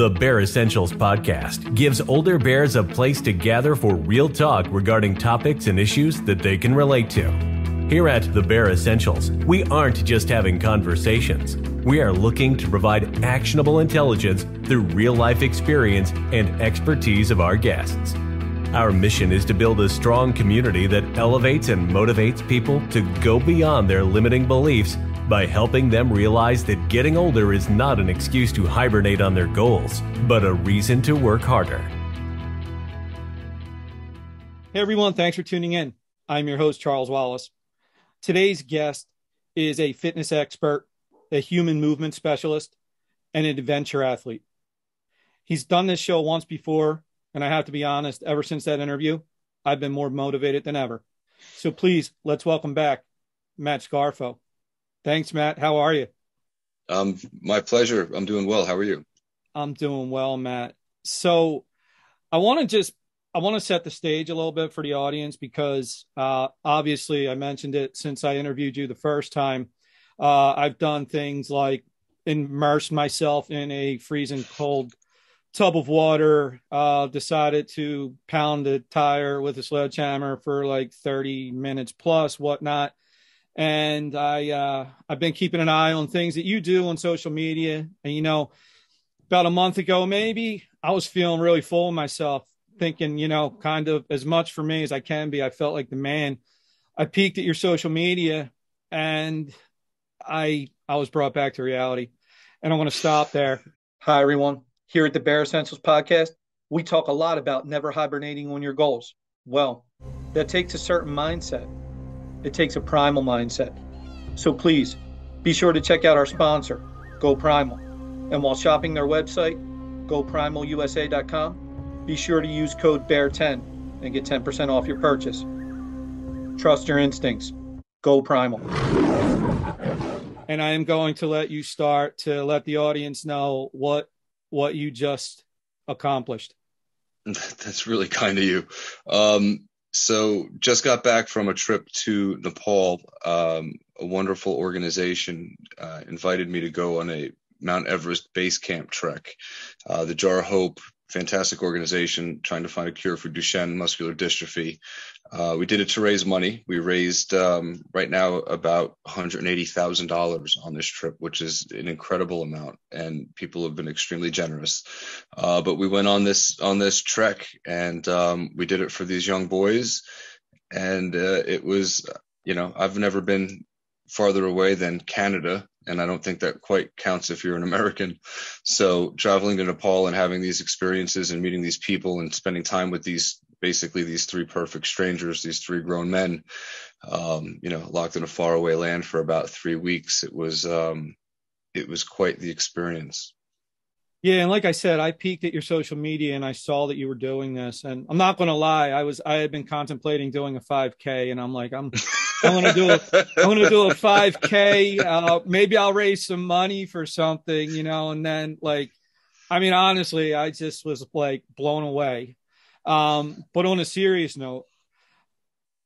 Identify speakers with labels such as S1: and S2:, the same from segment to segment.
S1: The Bear Essentials podcast gives older bears a place to gather for real talk regarding topics and issues that they can relate to. Here at The Bear Essentials, we aren't just having conversations. We are looking to provide actionable intelligence through real life experience and expertise of our guests. Our mission is to build a strong community that elevates and motivates people to go beyond their limiting beliefs by helping them realize that getting older is not an excuse to hibernate on their goals, but a reason to work harder.
S2: Hey everyone, thanks for tuning in. I'm your host, Charles Wallace. Today's guest is a fitness expert, a human movement specialist, and an adventure athlete. He's done this show once before, and I have to be honest, ever since that interview, I've been more motivated than ever. So please, let's welcome back Matt Scarfo. Thanks, Matt. How are you?
S3: Um, my pleasure. I'm doing well. How are you?
S2: I'm doing well, Matt. So I want to just I want to set the stage a little bit for the audience because uh, obviously I mentioned it since I interviewed you the first time. Uh, I've done things like immerse myself in a freezing cold tub of water, uh, decided to pound a tire with a sledgehammer for like 30 minutes plus, whatnot and I uh, I've been keeping an eye on things that you do on social media. And you know, about a month ago, maybe I was feeling really full of myself, thinking, you know, kind of as much for me as I can be. I felt like the man. I peeked at your social media, and I I was brought back to reality. And I want to stop there. Hi everyone. Here at the Bear Essentials podcast, we talk a lot about never hibernating on your goals. Well, that takes a certain mindset it takes a primal mindset. So please be sure to check out our sponsor, Go Primal. And while shopping their website, goprimalusa.com, be sure to use code BEAR10 and get 10% off your purchase. Trust your instincts. Go Primal. And I am going to let you start to let the audience know what what you just accomplished.
S3: That's really kind of you. Um, so just got back from a trip to Nepal. Um, a wonderful organization uh, invited me to go on a Mount Everest base camp trek. Uh, the Jar Hope fantastic organization trying to find a cure for Duchenne muscular dystrophy. Uh, we did it to raise money. We raised um, right now about $180,000 on this trip, which is an incredible amount, and people have been extremely generous. Uh, but we went on this on this trek, and um, we did it for these young boys, and uh, it was, you know, I've never been farther away than Canada and I don't think that quite counts if you're an American. So traveling to Nepal and having these experiences and meeting these people and spending time with these basically these three perfect strangers, these three grown men, um, you know, locked in a faraway land for about three weeks. It was um, it was quite the experience.
S2: Yeah, and like I said, I peeked at your social media and I saw that you were doing this. And I'm not going to lie, I was I had been contemplating doing a 5K, and I'm like, I'm I'm gonna do a I'm gonna do a 5K. Uh, maybe I'll raise some money for something, you know. And then like, I mean, honestly, I just was like blown away. Um, but on a serious note,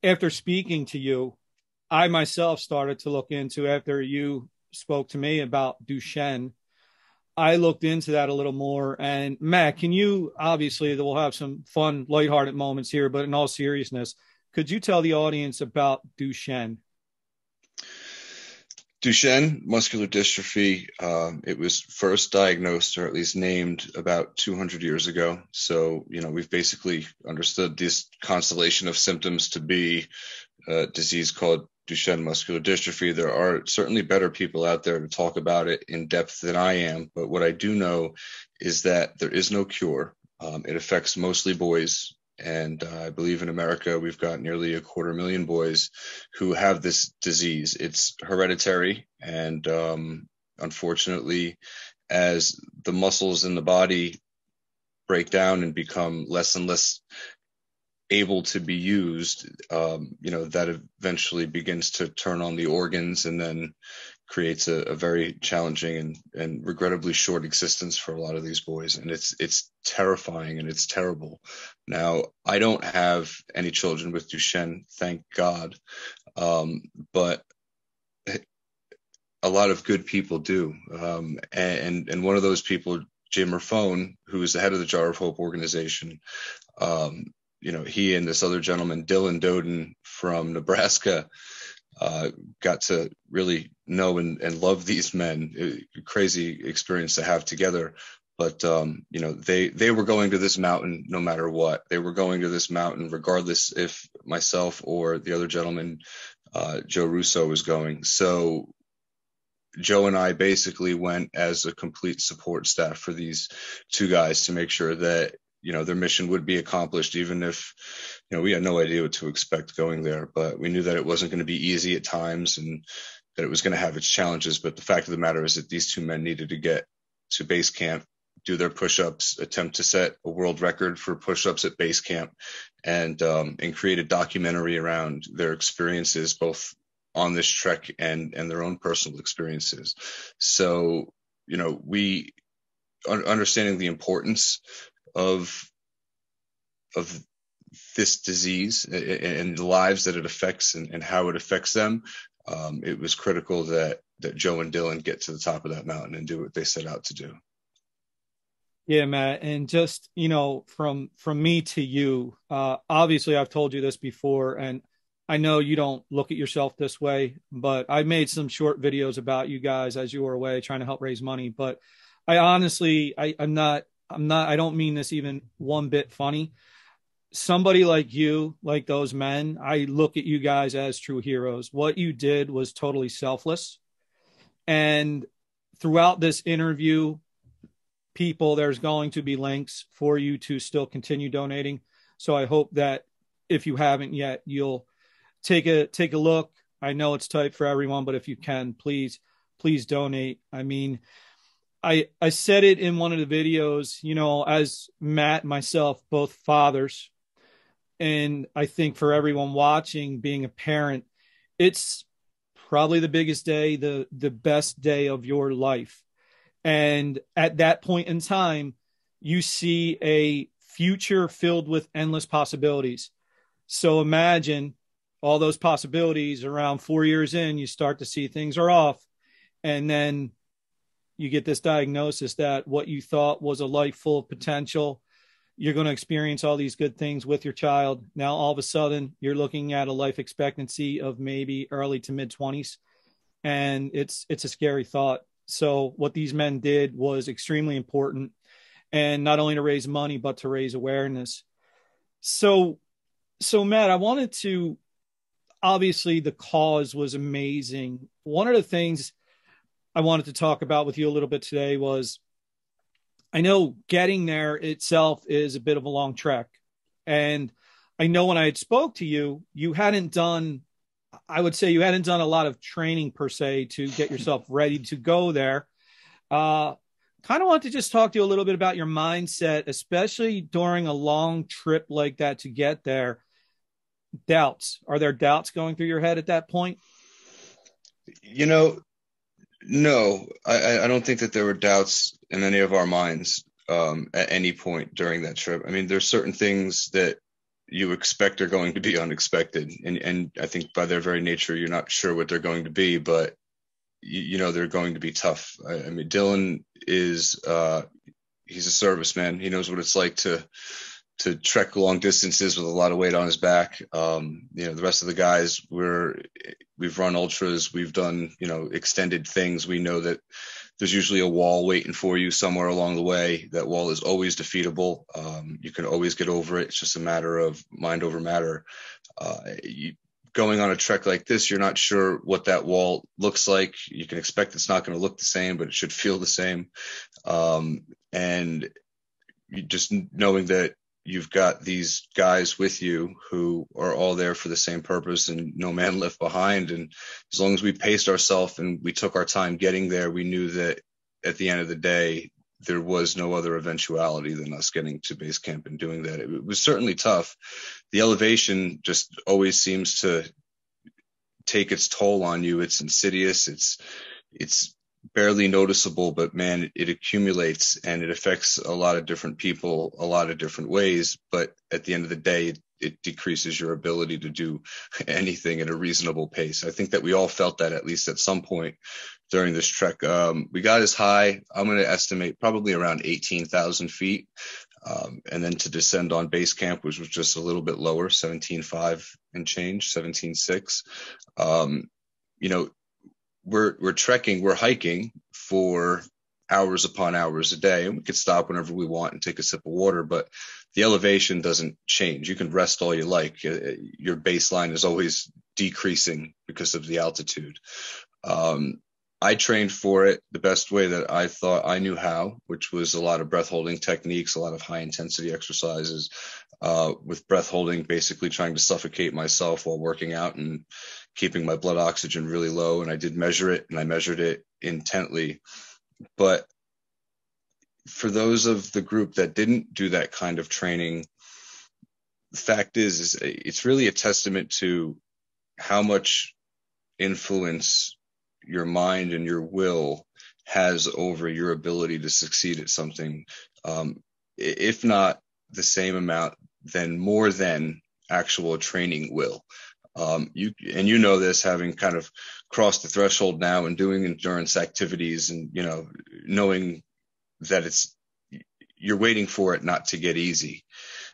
S2: after speaking to you, I myself started to look into after you spoke to me about Duchenne. I looked into that a little more. And Matt, can you obviously we'll have some fun, lighthearted moments here, but in all seriousness, could you tell the audience about Duchenne?
S3: Duchenne muscular dystrophy, um, it was first diagnosed or at least named about 200 years ago. So, you know, we've basically understood this constellation of symptoms to be a disease called Duchenne muscular dystrophy. There are certainly better people out there to talk about it in depth than I am. But what I do know is that there is no cure. Um, it affects mostly boys. And uh, I believe in America, we've got nearly a quarter million boys who have this disease. It's hereditary. And um, unfortunately, as the muscles in the body break down and become less and less able to be used, um, you know, that eventually begins to turn on the organs and then creates a, a, very challenging and, and regrettably short existence for a lot of these boys. And it's, it's terrifying and it's terrible. Now, I don't have any children with Duchenne, thank God. Um, but a lot of good people do. Um, and, and one of those people Jim Raffone, who is the head of the Jar of Hope organization, um, you know, he and this other gentleman, Dylan Doden from Nebraska, uh, got to really know and, and love these men. It, crazy experience to have together. But um, you know, they they were going to this mountain no matter what. They were going to this mountain regardless if myself or the other gentleman, uh, Joe Russo, was going. So Joe and I basically went as a complete support staff for these two guys to make sure that you know their mission would be accomplished even if you know we had no idea what to expect going there but we knew that it wasn't going to be easy at times and that it was going to have its challenges. But the fact of the matter is that these two men needed to get to base camp do their push-ups attempt to set a world record for push-ups at base camp and um, and create a documentary around their experiences both on this trek and and their own personal experiences. So you know we understanding the importance of of this disease and the lives that it affects and, and how it affects them, um, it was critical that that Joe and Dylan get to the top of that mountain and do what they set out to do.
S2: Yeah, Matt, and just you know, from from me to you, uh, obviously I've told you this before, and I know you don't look at yourself this way, but I made some short videos about you guys as you were away trying to help raise money. But I honestly, I, I'm not I'm not, I don't mean this even one bit funny. Somebody like you, like those men, I look at you guys as true heroes. What you did was totally selfless. And throughout this interview, people, there's going to be links for you to still continue donating. So I hope that if you haven't yet, you'll take a take a look. I know it's tight for everyone, but if you can, please, please donate. I mean, I I said it in one of the videos, you know, as Matt myself, both fathers, and I think for everyone watching, being a parent, it's probably the biggest day, the the best day of your life. And at that point in time, you see a future filled with endless possibilities. So imagine all those possibilities around 4 years in, you start to see things are off and then you get this diagnosis that what you thought was a life full of potential you're going to experience all these good things with your child. Now all of a sudden you're looking at a life expectancy of maybe early to mid 20s and it's it's a scary thought. So what these men did was extremely important and not only to raise money but to raise awareness. So so matt i wanted to obviously the cause was amazing. One of the things I wanted to talk about with you a little bit today was I know getting there itself is a bit of a long trek. And I know when I had spoke to you, you hadn't done I would say you hadn't done a lot of training per se to get yourself ready to go there. Uh, kind of want to just talk to you a little bit about your mindset, especially during a long trip like that to get there. Doubts. Are there doubts going through your head at that point?
S3: You know, no, I, I don't think that there were doubts in any of our minds um, at any point during that trip. I mean, there's certain things that you expect are going to be unexpected, and and I think by their very nature, you're not sure what they're going to be, but you, you know they're going to be tough. I, I mean, Dylan is uh, he's a serviceman. He knows what it's like to to trek long distances with a lot of weight on his back. Um, you know, the rest of the guys, we're we've run ultras, we've done you know extended things. We know that there's usually a wall waiting for you somewhere along the way. That wall is always defeatable. Um, you can always get over it. It's just a matter of mind over matter. Uh, you, going on a trek like this, you're not sure what that wall looks like. You can expect it's not going to look the same, but it should feel the same. Um, and just knowing that you've got these guys with you who are all there for the same purpose and no man left behind. And as long as we paced ourselves and we took our time getting there, we knew that at the end of the day, there was no other eventuality than us getting to base camp and doing that. It was certainly tough. The elevation just always seems to take its toll on you. It's insidious. It's, it's barely noticeable, but man, it accumulates and it affects a lot of different people a lot of different ways. But at the end of the day, it, decreases your ability to do anything at a reasonable pace. I think that we all felt that at least at some point during this trek. Um, we got as high, I'm going to estimate probably around 18,000 feet. Um, and then to descend on base camp, which was just a little bit lower, 17.5 and change, 17.6. Um, you know, we're, we're trekking, we're hiking for hours upon hours a day and we could stop whenever we want and take a sip of water, but the elevation doesn't change. You can rest all you like. Uh, your baseline is always decreasing because of the altitude. Um, I trained for it the best way that I thought I knew how, which was a lot of breath holding techniques, a lot of high intensity exercises, uh, with breath holding, basically trying to suffocate myself while working out and keeping my blood oxygen really low. And I did measure it and I measured it intently. But for those of the group that didn't do that kind of training, the fact is, is it's really a testament to how much influence your mind and your will has over your ability to succeed at something. Um, if not the same amount, then more than actual training will. Um, you and you know this, having kind of crossed the threshold now and doing endurance activities, and you know knowing that it's you're waiting for it not to get easy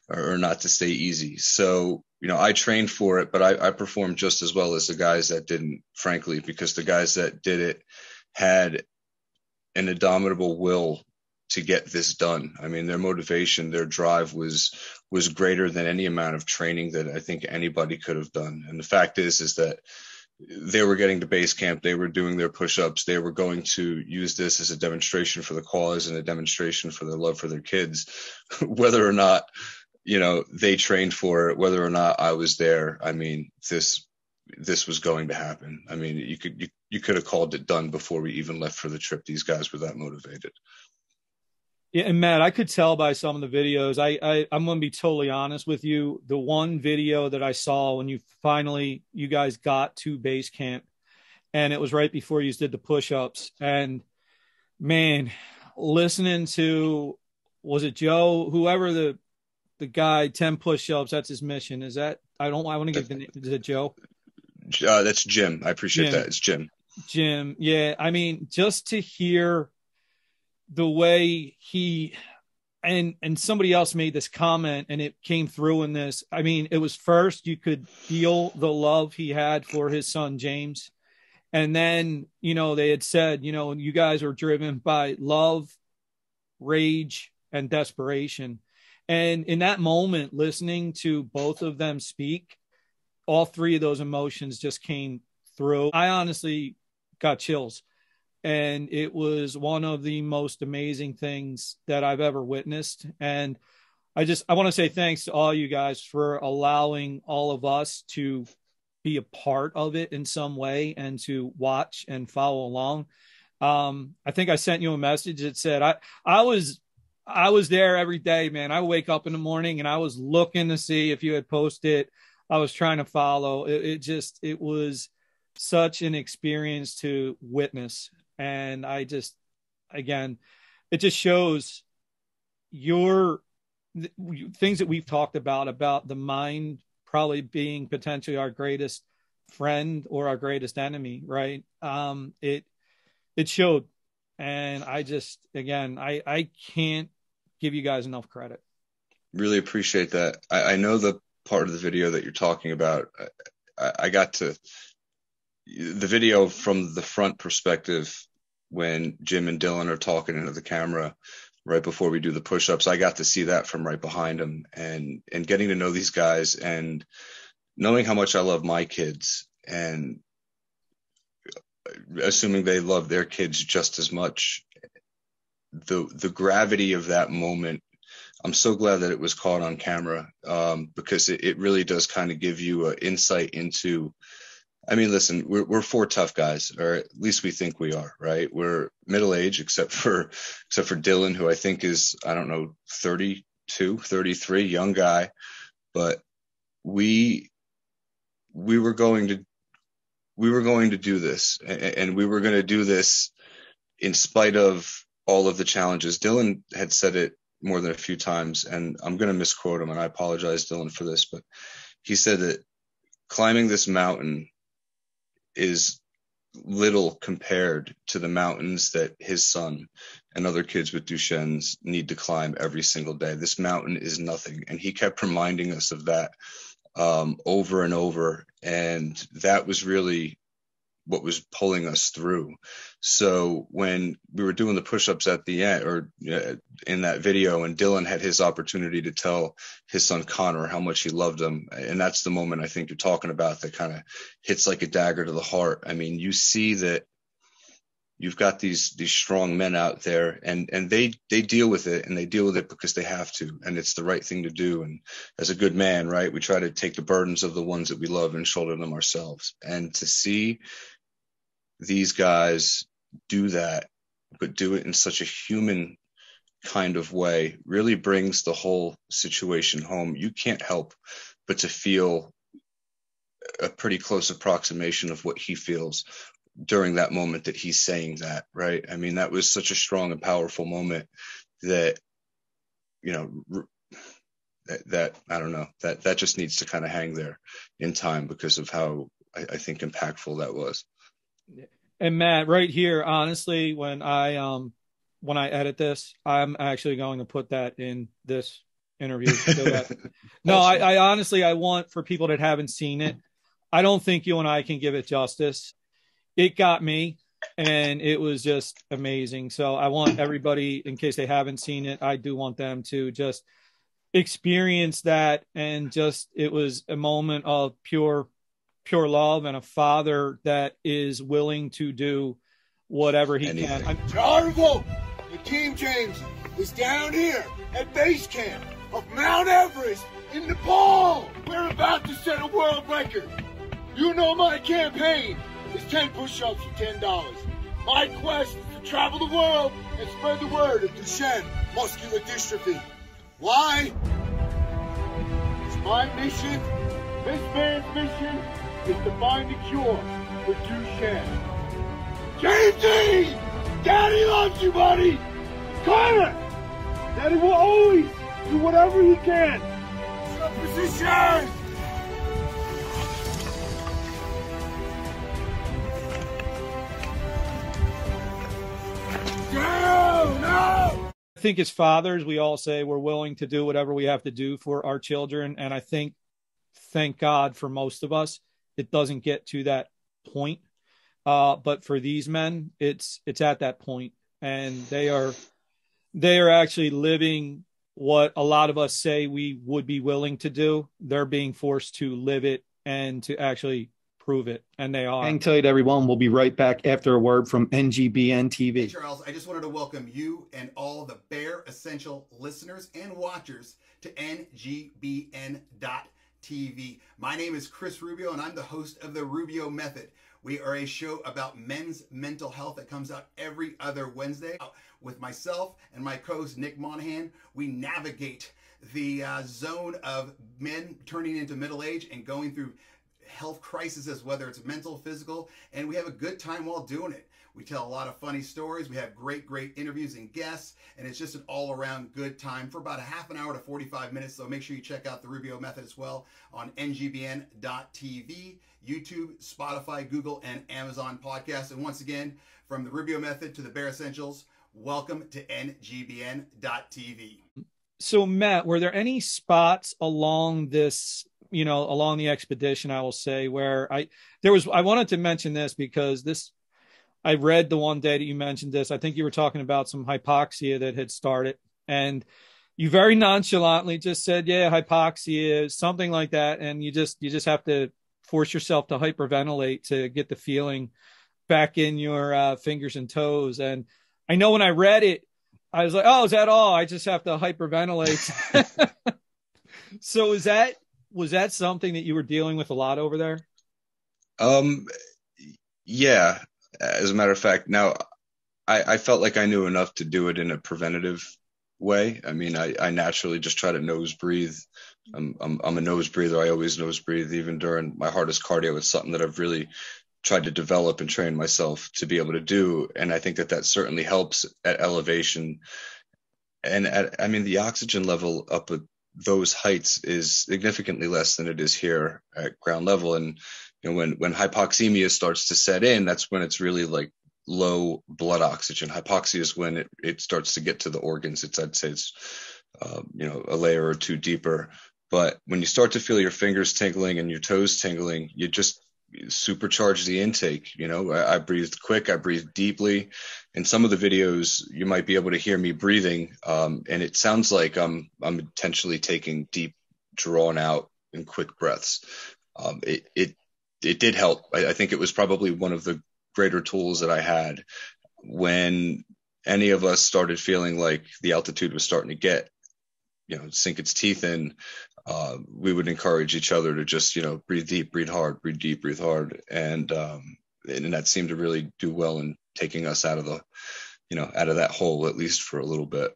S3: or, not to stay easy. So you know, I trained for it, but I, I performed just as well as the guys that didn't, frankly, because the guys that did it had an indomitable will to get this done. I mean, their motivation, their drive was was greater than any amount of training that I think anybody could have done. And the fact is, is that they were getting to base camp, they were doing their push-ups, they were going to use this as a demonstration for the cause and a demonstration for their love for their kids, whether or not you know, they trained for it, whether or not I was there. I mean, this this was going to happen. I mean, you could you, you could have called it done before we even left for the trip. These guys were that motivated.
S2: Yeah, and Matt, I could tell by some of the videos. I, I I'm going to be totally honest with you. The one video that I saw when you finally you guys got to base camp, and it was right before you did the push-ups, and man, listening to was it Joe, whoever the the guy 10 push-ups that's his mission is that i don't i want to get the name is it joe
S3: uh, that's jim i appreciate jim. that it's jim
S2: jim yeah i mean just to hear the way he and and somebody else made this comment and it came through in this i mean it was first you could feel the love he had for his son james and then you know they had said you know you guys are driven by love rage and desperation and in that moment, listening to both of them speak, all three of those emotions just came through. I honestly got chills. And it was one of the most amazing things that I've ever witnessed. And I just, I want to say thanks to all you guys for allowing all of us to be a part of it in some way and to watch and follow along. Um, I think I sent you a message that said I I was I was there every day, man. I wake up in the morning and I was looking to see if you had posted. I was trying to follow. It, it just it was such an experience to witness, and I just again, it just shows your things that we've talked about about the mind probably being potentially our greatest friend or our greatest enemy, right? Um, it it showed and I just again I I can't give you guys enough credit.
S3: Really appreciate that. I, I know the part of the video that you're talking about. I, I got to the video from the front perspective when Jim and Dylan are talking into the camera right before we do the push-ups. I got to see that from right behind them and and getting to know these guys and knowing how much I love my kids and assuming they love their kids just as much the the gravity of that moment i'm so glad that it was caught on camera um, because it, it, really does kind of give you an insight into i mean listen we're, we're four tough guys or at least we think we are right we're middle age except for except for dylan who i think is i don't know 32 33 young guy but we we were going to we were going to do this and, and we were going to do this in spite of all of the challenges. Dylan had said it more than a few times, and I'm going to misquote him, and I apologize, Dylan, for this, but he said that climbing this mountain is little compared to the mountains that his son and other kids with Duchenne's need to climb every single day. This mountain is nothing. And he kept reminding us of that um, over and over. And that was really what was pulling us through. So when we were doing the push-ups at the end or uh, in that video and Dylan had his opportunity to tell his son Connor how much he loved him and that's the moment I think you're talking about that kind of hits like a dagger to the heart. I mean, you see that you've got these these strong men out there and and they they deal with it and they deal with it because they have to and it's the right thing to do and as a good man right we try to take the burdens of the ones that we love and shoulder them ourselves and to see these guys do that but do it in such a human kind of way really brings the whole situation home you can't help but to feel a pretty close approximation of what he feels during that moment that he's saying that, right? I mean, that was such a strong and powerful moment that, you know, that, that I don't know, that, that just needs to kind of hang there in time because of how I, I think impactful that was.
S2: And Matt, right here, honestly, when I, um, when I edit this, I'm actually going to put that in this interview. So that, no, I, I honestly, I want for people that haven't seen it, I don't think you and I can give it justice it got me and it was just amazing. So I want everybody, in case they haven't seen it, I do want them to just experience that. And just it was a moment of pure, pure love and a father that is willing to do whatever he Anything. can.
S4: Jarvo, the team James is down here at base camp of Mount Everest in Nepal. We're about to set a world record. You know my campaign is 10 push-ups for $10. My quest is to travel the world and spread the word of Duchenne muscular dystrophy. Why? It's my mission, this man's mission, is to find a cure for Duchenne. JT! Daddy loves you, buddy! Connor! Daddy will always do whatever he can. Position!
S2: I think as fathers, we all say we're willing to do whatever we have to do for our children. And I think, thank God for most of us, it doesn't get to that point. Uh, but for these men, it's it's at that point, and they are they are actually living what a lot of us say we would be willing to do. They're being forced to live it and to actually prove it, and they are.
S5: Hang tight, everyone. We'll be right back after a word from NGBN TV.
S6: Hey, Charles, I just wanted to welcome you and all the Bear Essential listeners and watchers to NGBN.TV. My name is Chris Rubio, and I'm the host of The Rubio Method. We are a show about men's mental health that comes out every other Wednesday. With myself and my co host Nick Monahan, we navigate the uh, zone of men turning into middle age and going through health crises, whether it's mental, physical, and we have a good time while doing it. We tell a lot of funny stories. We have great, great interviews and guests, and it's just an all around good time for about a half an hour to 45 minutes. So make sure you check out the Rubio Method as well on ngbn.tv, YouTube, Spotify, Google, and Amazon podcasts. And once again, from the Rubio Method to the Bear Essentials, welcome to ngbn.tv.
S2: So, Matt, were there any spots along this you know along the expedition i will say where i there was i wanted to mention this because this i read the one day that you mentioned this. I think you were talking about some hypoxia that had started and you very nonchalantly just said yeah hypoxia something like that. And you just you just have to force yourself to hyperventilate to get the feeling back in your uh, fingers and toes. And i know when i read it i was like oh is that all? I just have to hyperventilate. So is that was that something that you were dealing with a lot over there?
S3: Um, yeah. As a matter of fact, now I, I felt like I knew enough to do it in a preventative way. I mean, I, I naturally just try to nose breathe. I'm, I'm, I'm a nose breather. I always nose breathe, even during my hardest cardio. It's something that I've really tried to develop and train myself to be able to do. And I think that that certainly helps at elevation. And at, I mean, the oxygen level up at those heights is significantly less than it is here at ground level. And know, when when hypoxemia starts to set in, that's when it's really like low blood oxygen. Hypoxia is when it, it starts to get to the organs. It's I'd say it's uh, you know a layer or two deeper. But when you start to feel your fingers tingling and your toes tingling, you just supercharge the intake. You know, I, I breathed quick, I breathed deeply. In some of the videos, you might be able to hear me breathing, um, and it sounds like I'm I'm intentionally taking deep, drawn out and quick breaths. Um, it it it did help. I, I think it was probably one of the greater tools that I had when any of us started feeling like the altitude was starting to get, you know, sink its teeth in. Uh, we would encourage each other to just, you know, breathe deep, breathe hard, breathe deep, breathe hard, and um, and that seemed to really do well in taking us out of the, you know, out of that hole at least for a little bit.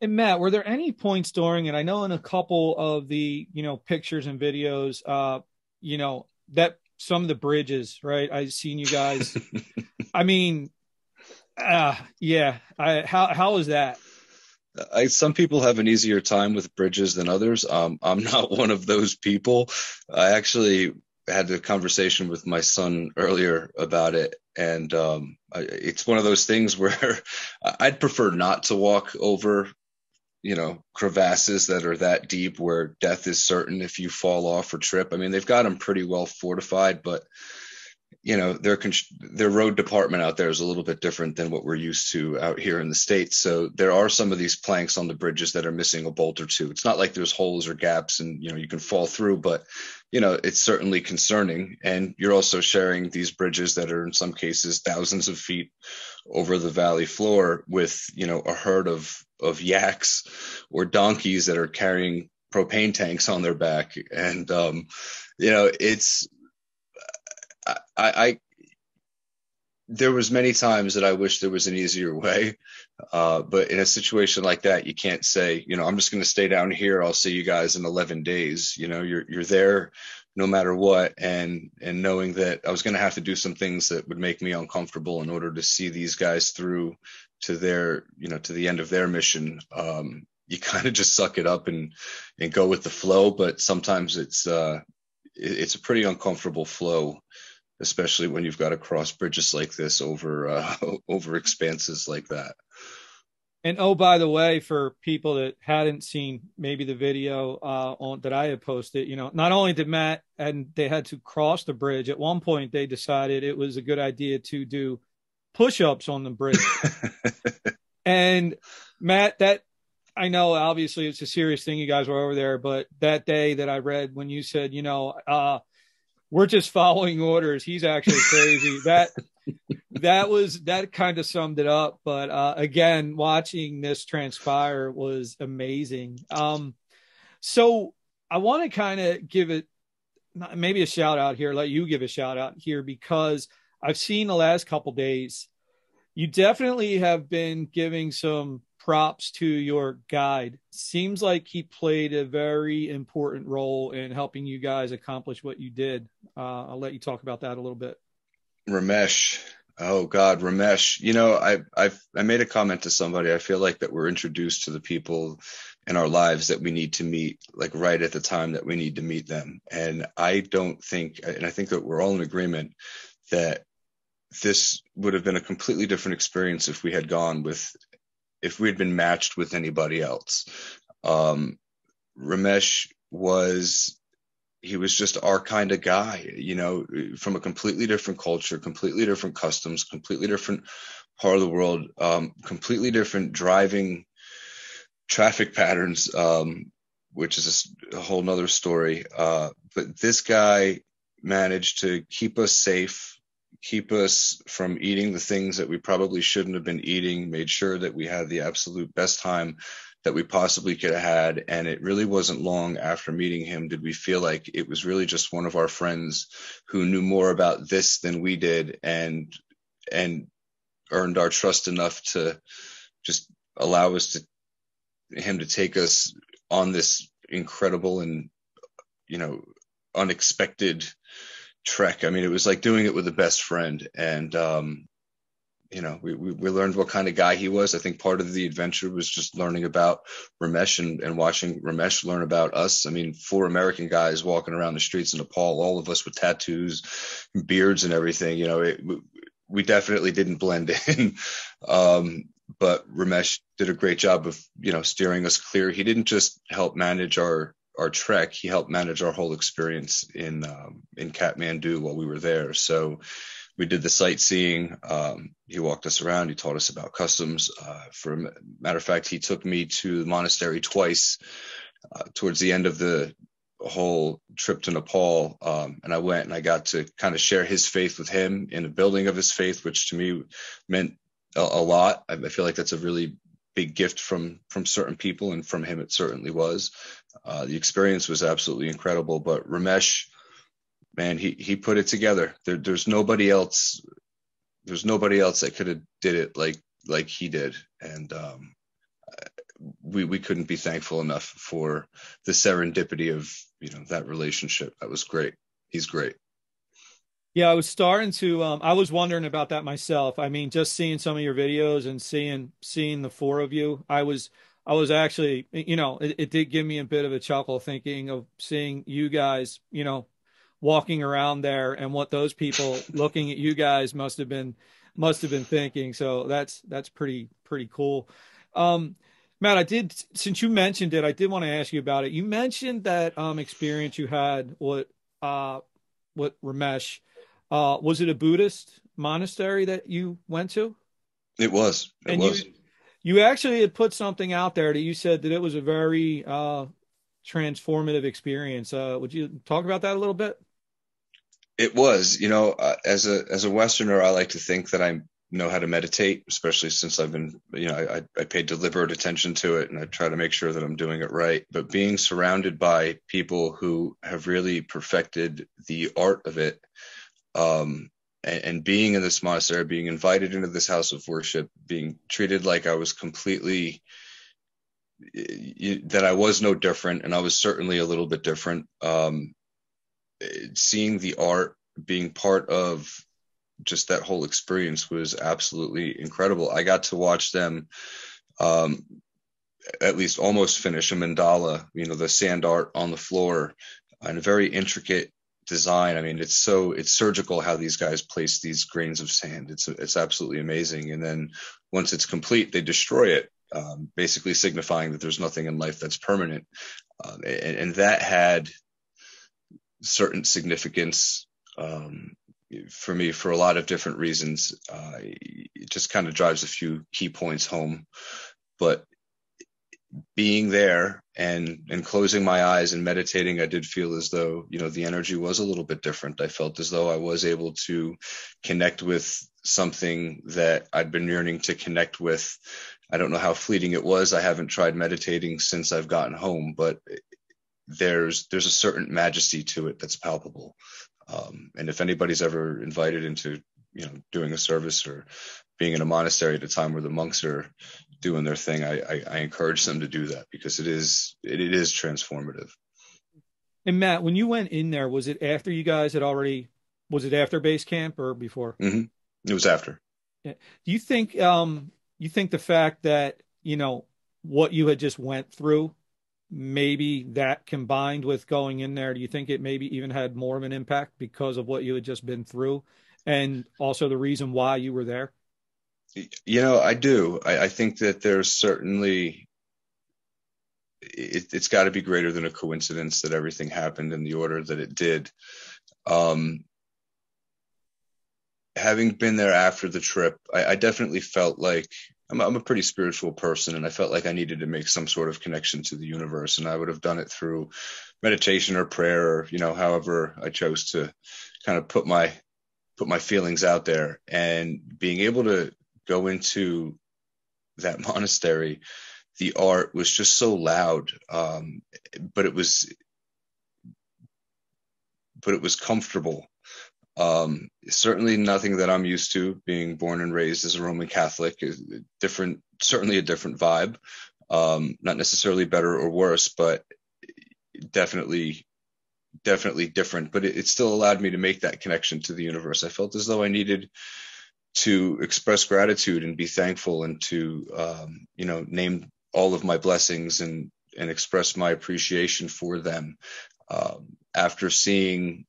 S2: And Matt, were there any points during it? I know in a couple of the, you know, pictures and videos, uh, you know, that some of the bridges, right? I've seen you guys. I mean, uh, yeah. I, how how is that?
S3: I, some people have an easier time with bridges than others. Um, I'm not one of those people. I actually had a conversation with my son earlier about it, and um, I, it's one of those things where I'd prefer not to walk over you know crevasses that are that deep where death is certain if you fall off or trip. I mean, they've got them pretty well fortified, but you know their their road department out there is a little bit different than what we're used to out here in the states. So there are some of these planks on the bridges that are missing a bolt or two. It's not like there's holes or gaps and you know you can fall through, but you know it's certainly concerning. And you're also sharing these bridges that are in some cases thousands of feet over the valley floor with you know a herd of of yaks or donkeys that are carrying propane tanks on their back. And, um, you know, it's, I, I, there was many times that I wish there was an easier way. Uh, but in a situation like that, you can't say, you know, I'm just going to stay down here. I'll see you guys in 11 days. You know, you're, you're there no matter what. And, and knowing that I was going to have to do some things that would make me uncomfortable in order to see these guys through to their you know to the end of their mission um, you kind of just suck it up and and go with the flow but sometimes it's uh it's a pretty uncomfortable flow especially when you've got to cross bridges like this over uh, over expanses like that
S2: and oh by the way for people that hadn't seen maybe the video uh, on that i had posted you know not only did matt and they had to cross the bridge at one point they decided it was a good idea to do push-ups on the bridge. and Matt, that I know obviously it's a serious thing you guys were over there, but that day that I read when you said, you know, uh, we're just following orders, he's actually crazy. that that was that kind of summed it up. But uh, again, watching this transpire was amazing. Um, so I want to kind of give it maybe a shout out here, let you give a shout out here because I've seen the last couple days. You definitely have been giving some props to your guide. Seems like he played a very important role in helping you guys accomplish what you did. Uh, I'll let you talk about that a little bit.
S3: Ramesh. Oh God, Ramesh. You know, I I I made a comment to somebody. I feel like that we're introduced to the people in our lives that we need to meet, like right at the time that we need to meet them. And I don't think, and I think that we're all in agreement that this would have been a completely different experience if we had gone with if we had been matched with anybody else. Um, Ramesh was he was just our kind of guy, you know, from a completely different culture, completely different customs, completely different part of the world, um, completely different driving traffic patterns, um, which is a, whole nother story. Uh, but this guy managed to keep us safe keep us from eating the things that we probably shouldn't have been eating, made sure that we had the absolute best time that we possibly could have had. And it really wasn't long after meeting him did we feel like it was really just one of our friends who knew more about this than we did and and earned our trust enough to just allow us to him to take us on this incredible and you know unexpected trek. I mean, it was like doing it with a best friend. And um, you know, we, we, we, learned what kind of guy he was. I think part of the adventure was just learning about Ramesh and, and watching Ramesh learn about us. I mean, four American guys walking around the streets in Nepal, all of us with tattoos, beards, and everything. You know, it, we definitely didn't blend in. um, but Ramesh did a great job of, you know, steering us clear. He didn't just help manage our our trek; he helped manage our whole experience in um, in Kathmandu while we were there. So we did the sightseeing. Um, he walked us around. He taught us about customs. Uh, for a matter of fact, he took me to the monastery twice uh, towards the end of the whole trip to Nepal. Um, and I went and I got to kind of share his faith with him in the building of his faith, which to me meant a, a lot. I, I, feel like that's a really big gift from from certain people, and from him it certainly was. Uh, the experience was absolutely incredible. But Ramesh man, he he put it together. There, there's nobody else. There's nobody else that could have did it like like he did, and um, we we couldn't be thankful enough for the serendipity of you know that relationship. That was great. He's great.
S2: Yeah, I was starting to. Um, I was wondering about that myself. I mean, just seeing some of your videos and seeing seeing the four of you, I was I was actually, you know, it, it did give me a bit of a chuckle thinking of seeing you guys, you know, walking around there and what those people looking at you guys must have been must have been thinking. So that's that's pretty pretty cool. Um, Matt, I did since you mentioned it, I did want to ask you about it. You mentioned that um, experience you had with uh, with Ramesh. Uh, was it a Buddhist monastery that you went to?
S3: It was. It and was.
S2: You, you actually had put something out there that you said that it was a very uh, transformative experience. Uh, would you talk about that a little bit?
S3: It was, you know, uh, as a as a Westerner, I like to think that I know how to meditate, especially since I've been, you know, I, I paid deliberate attention to it and I try to make sure that I'm doing it right. But being surrounded by people who have really perfected the art of it, um, and, and being in this monastery, being invited into this house of worship, being treated like I was completely that I was no different, and I was certainly a little bit different. Um, seeing the art being part of just that whole experience was absolutely incredible. I got to watch them um, at least almost finish a mandala, you know, the sand art on the floor and a very intricate design. I mean, it's so it's surgical how these guys place these grains of sand. It's it's absolutely amazing. And then once it's complete, they destroy it, um, basically signifying that there's nothing in life that's permanent. Uh, and, and, that had certain significance um, for me for a lot of different reasons. Uh, it just kind of drives a few key points home. But being there and and closing my eyes and meditating, I did feel as though you know the energy was a little bit different. I felt as though I was able to connect with something that I'd been yearning to connect with. I don't know how fleeting it was. I haven't tried meditating since I've gotten home, but there's there's a certain majesty to it that's palpable. Um, and if anybody's ever invited into you know doing a service or being in a monastery at a time where the monks are doing their thing, I, I, I encourage them to do that because it is it, it is transformative.
S2: And Matt, when you went in there, was it after you guys had already? Was it after base camp or before?
S3: Mm-hmm. It was after.
S2: Yeah. Do you think um you think the fact that you know what you had just went through maybe that combined with going in there, do you think it maybe even had more of an impact because of what you had just been through and also the reason why you were there?
S3: You know, I do. I, I think that there's certainly it, has got to be greater than a coincidence that everything happened in the order that it did. Um, having been there after the trip, I, I definitely felt like I'm, I'm a pretty spiritual person, and I felt like I needed to make some sort of connection to the universe, and I would have done it through meditation or prayer, or you know, however I chose to kind of put my put my feelings out there, and being able to go into that monastery, the art was just so loud, um, but it was but it was comfortable um, certainly nothing that I'm used to being born and raised as a Roman Catholic different, certainly a different vibe. Um, not necessarily better or worse, but definitely, definitely different. But it, it, still allowed me to make that connection to the universe. I felt as though I needed to express gratitude and be thankful and to um, you know name all of my blessings and and express my appreciation for them um, after seeing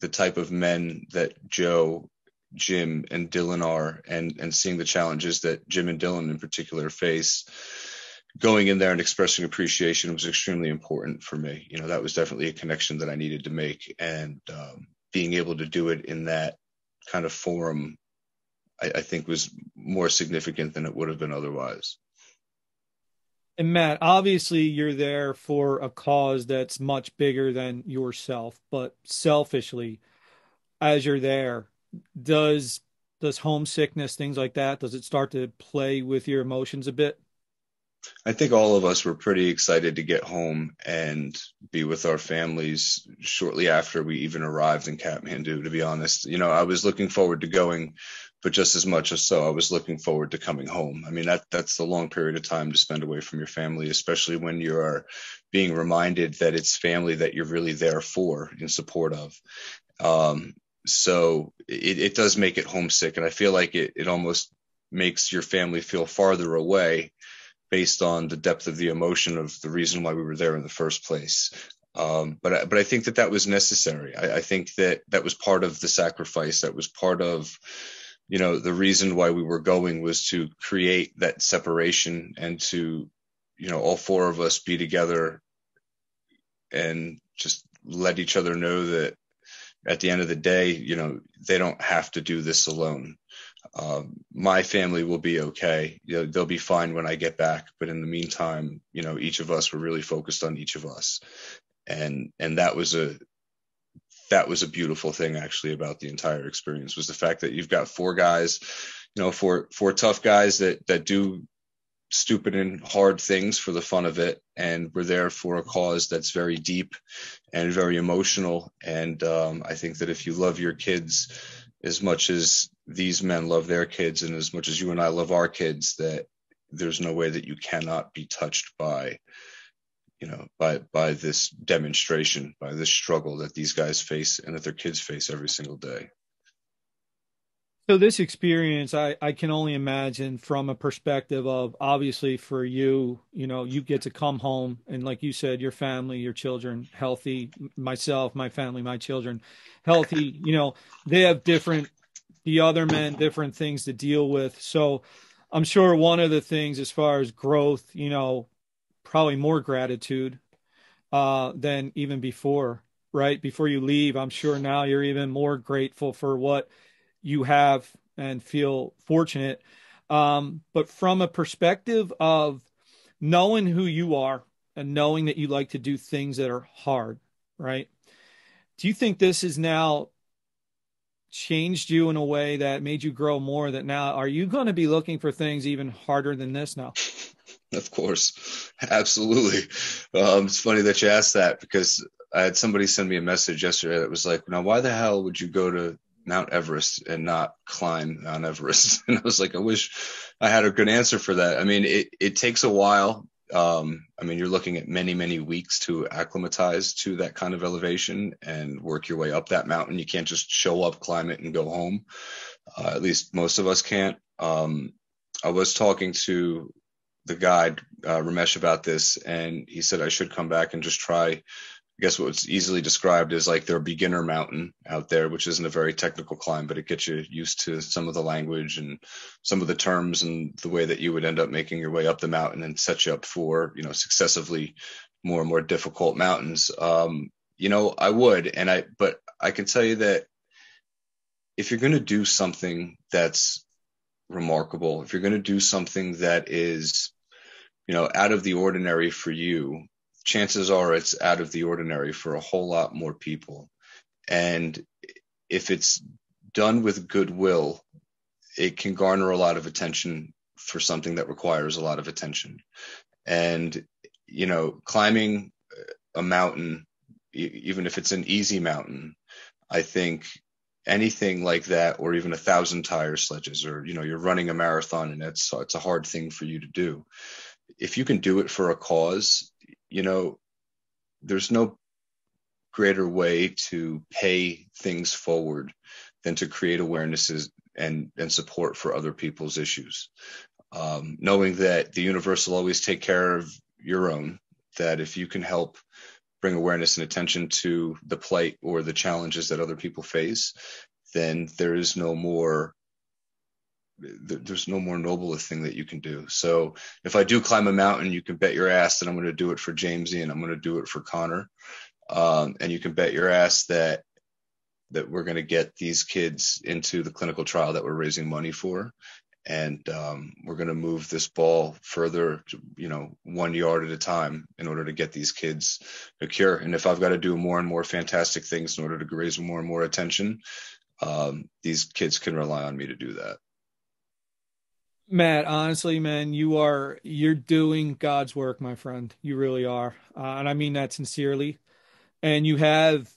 S3: the type of men that Joe, Jim, and Dylan are, and and seeing the challenges that Jim and Dylan in particular face. Going in there and expressing appreciation was extremely important for me. You know, that was definitely a connection that I needed to make, and um, being able to do it in that kind of forum, I, I think was more significant than it would have been otherwise.
S2: And Matt, obviously you're there for a cause that's much bigger than yourself, but selfishly, as you're there, does does homesickness, things like that, does it start to play with your emotions a bit?
S3: I think all of us were pretty excited to get home and be with our families shortly after we even arrived in Kathmandu, to be honest. You know, I was looking forward to going but just as much as so, I was looking forward to coming home. I mean, that that's the long period of time to spend away from your family, especially when you are being reminded that it's family that you're really there for in support of. Um, so it, it does make it homesick, and I feel like it it almost makes your family feel farther away based on the depth of the emotion of the reason why we were there in the first place. Um, but but I think that that was necessary. I, I, think that that was part of the sacrifice. That was part of you know the reason why we were going was to create that separation and to you know all four of us be together and just let each other know that at the end of the day you know they don't have to do this alone. Um, my family will be okay. They'll be fine when i get back. But in the meantime you know each of us were really focused on each of us. And and that was a that was a beautiful thing actually about the entire experience was the fact that you've got four guys, you know, four four tough guys that that do stupid and hard things for the fun of it and we're there for a cause that's very deep and very emotional. And um, i think that if you love your kids as much as these men love their kids and as much as you and i love our kids that there's no way that you cannot be touched by you know, by by this demonstration, by this struggle that these guys face and that their kids face every single day.
S2: So this experience, I, I can only imagine from a perspective of obviously for you, you know, you get to come home and like you said, your family, your children healthy, myself, my family, my children healthy, you know, they have different, the other men, different things to deal with. So I'm sure one of the things as far as growth, you know, probably more gratitude uh, than even before, right? Before you leave, I'm sure now you're even more grateful for what you have and feel fortunate. Um, but from a perspective of knowing who you are and knowing that you like to do things that are hard, right? Do you think this has now changed you in a way that made you grow more? That now are you going to be looking for things even harder than this now?
S3: Of course, absolutely. Um, it's funny that you asked that because I had somebody send me a message yesterday that was like, "Now, why the hell would you go to Mount Everest and not climb Mount Everest?" And I was like, "I wish I had a good answer for that." I mean, it it takes a while. Um, I mean, you're looking at many many weeks to acclimatize to that kind of elevation and work your way up that mountain. You can't just show up, climb it, and go home. Uh, at least most of us can't. Um, I was talking to the guide uh, Ramesh about this, and he said I should come back and just try. I guess what's easily described as like their beginner mountain out there, which isn't a very technical climb, but it gets you used to some of the language and some of the terms and the way that you would end up making your way up the mountain and set you up for you know successively more and more difficult mountains. Um, you know, I would, and I, but I can tell you that if you're going to do something that's remarkable, if you're going to do something that is you know, out of the ordinary for you, chances are it's out of the ordinary for a whole lot more people. And if it's done with goodwill, it can garner a lot of attention for something that requires a lot of attention. And, you know, climbing a mountain, even if it's an easy mountain, I think anything like that, or even a thousand tire sledges, or, you know, you're running a marathon and it's, it's a hard thing for you to do if you can do it for a cause, you know, there's no greater way to pay things forward than to create awarenesses and and support for other people's issues. Um, knowing that the universe will always take care of your own, that if you can help bring awareness and attention to the plight or the challenges that other people face, then there is no more there's no more noble thing that you can do. So if I do climb a mountain, you can bet your ass that I'm going to do it for Jamesy and I'm going to do it for Connor. Um, and you can bet your ass that that we're going to get these kids into the clinical trial that we're raising money for and um, we're going to move this ball further, you know, one yard at a time in order to get these kids a cure. And if I've got to do more and more fantastic things in order to raise more and more attention, um, these kids can rely on me to do that.
S2: Matt, honestly, man, you are you're doing God's work, my friend. You really are, uh, and I mean that sincerely. And you have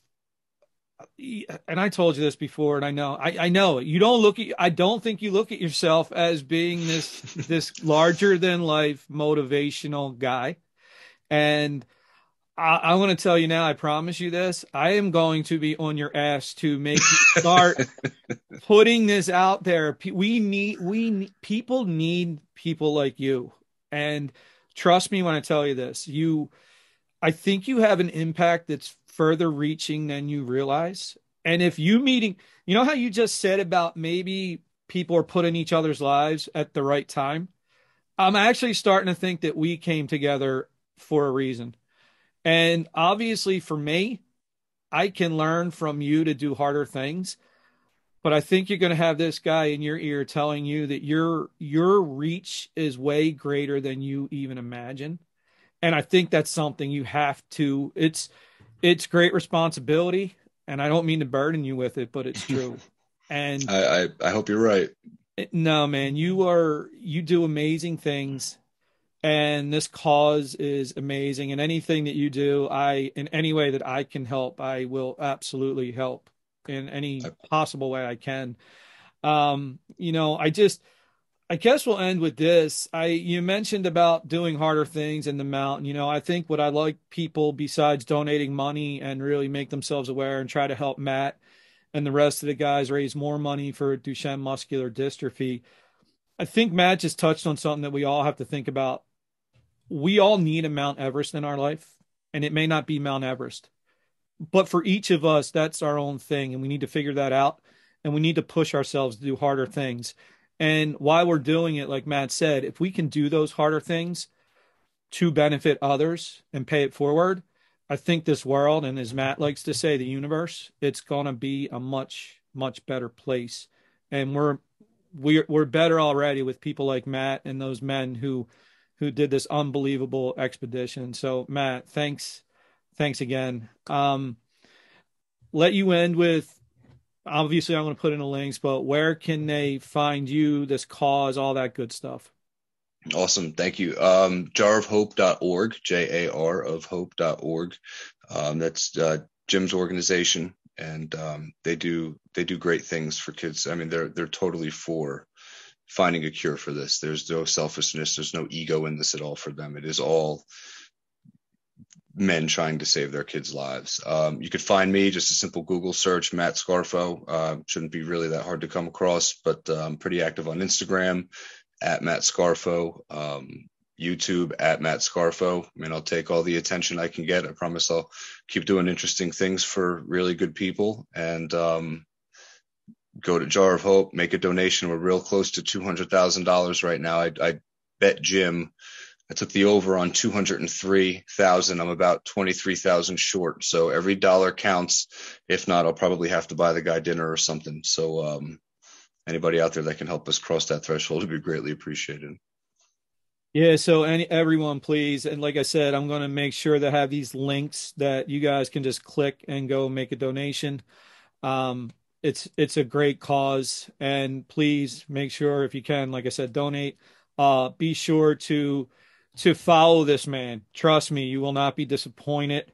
S2: and I told you this before, and I know, I, I know you don't look at, I don't think you look at yourself as being this, this larger than life motivational guy. And I, I want to tell you now, I promise you this, I am going to be on your ass to make you start putting this out there. We need, we people need people like you. And trust me when I tell you this, you, I think you have an impact that's further reaching than you realize. And if you meeting, you know how you just said about maybe people are put in each other's lives at the right time? I'm actually starting to think that we came together for a reason. And obviously, for me, I can learn from you to do harder things. But I think you're going to have this guy in your ear telling you that your your reach is way greater than you even imagine. And I think that's something you have to it's it's great responsibility, and I don't mean to burden you with it, but it's true. and
S3: I, I, I hope you're right.
S2: No, man, you are you do amazing things, and this cause is amazing. And anything that you do, I in any way that I can help, I will absolutely help in any possible way I can. Um, you know, I just I guess we'll end with this. I you mentioned about doing harder things in the mountain. You know, I think what I like people besides donating money and really make themselves aware and try to help Matt and the rest of the guys raise more money for Duchenne muscular dystrophy. I think Matt just touched on something that we all have to think about. We all need a Mount Everest in our life, and it may not be Mount Everest. But for each of us, that's our own thing, and we need to figure that out. And we need to push ourselves to do harder things. And while we're doing it, like Matt said, if we can do those harder things to benefit others and pay it forward, I think this world, and as Matt likes to say, the universe, it's gonna be a much, much better place. And we're we're we're better already with people like Matt and those men who who did this unbelievable expedition. So Matt, thanks thanks again. Um let you end with obviously I'm going to put in the links, but where can they find you, this cause, all that good stuff?
S3: Awesome. Thank you. Um, jarofhope.org, J A R of hope.org. Um, that's uh, Jim's organization and um, they do they do great things for kids. I mean, they're they're totally for finding a cure for this. There's no selfishness. There's no ego in this at all for them. It is all men trying to save their kids' lives. Um, you could find me just a simple Google search, Matt Scarfo. Uh, shouldn't be really that hard to come across, but I'm pretty active on Instagram at Matt Scarfo, um, YouTube at Matt Scarfo. I mean, I'll take all the attention I can get. I promise I'll keep doing interesting things for really good people and um, go to Jar of Hope, make a donation. We're real close to $200,000 right now. I, I bet Jim I took the over on 203,000. I'm about 23,000 short. So every dollar counts. If not, I'll probably have to buy the guy dinner or something. So, um, anybody out there that can help us cross that threshold would be greatly appreciated.
S2: Yeah. So any, everyone, please. And like I said, I'm going to make sure to have these links that you guys can just click and go make a donation. Um, it's, it's a great cause and please make sure if you can, like I said, donate, uh, be sure to, to follow this man. Trust me, you will not be disappointed.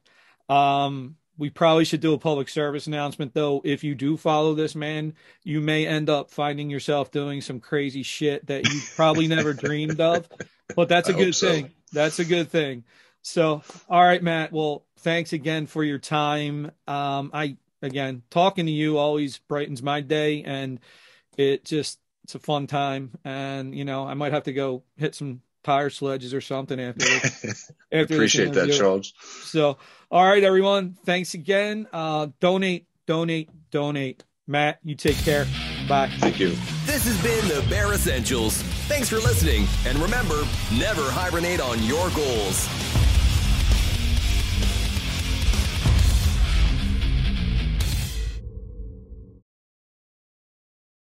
S2: Um, we probably should do a public service announcement though. If you do follow this man, you may end up finding yourself doing some crazy shit that you probably never dreamed of. But that's a I good thing. That's a good thing. So, all right, Matt. Well, thanks again for your time. Um, I again talking to you always brightens my day, and it just it's a fun time, and you know I might have to go hit some tire sledges or something after.
S3: After Appreciate that, Charles.
S2: So, all right, everyone, thanks again. Uh, donate, donate, donate. Matt, you take care. Bye.
S3: Thank you.
S7: This has been the Bear Essentials. Thanks for listening, and remember, never hibernate on your goals.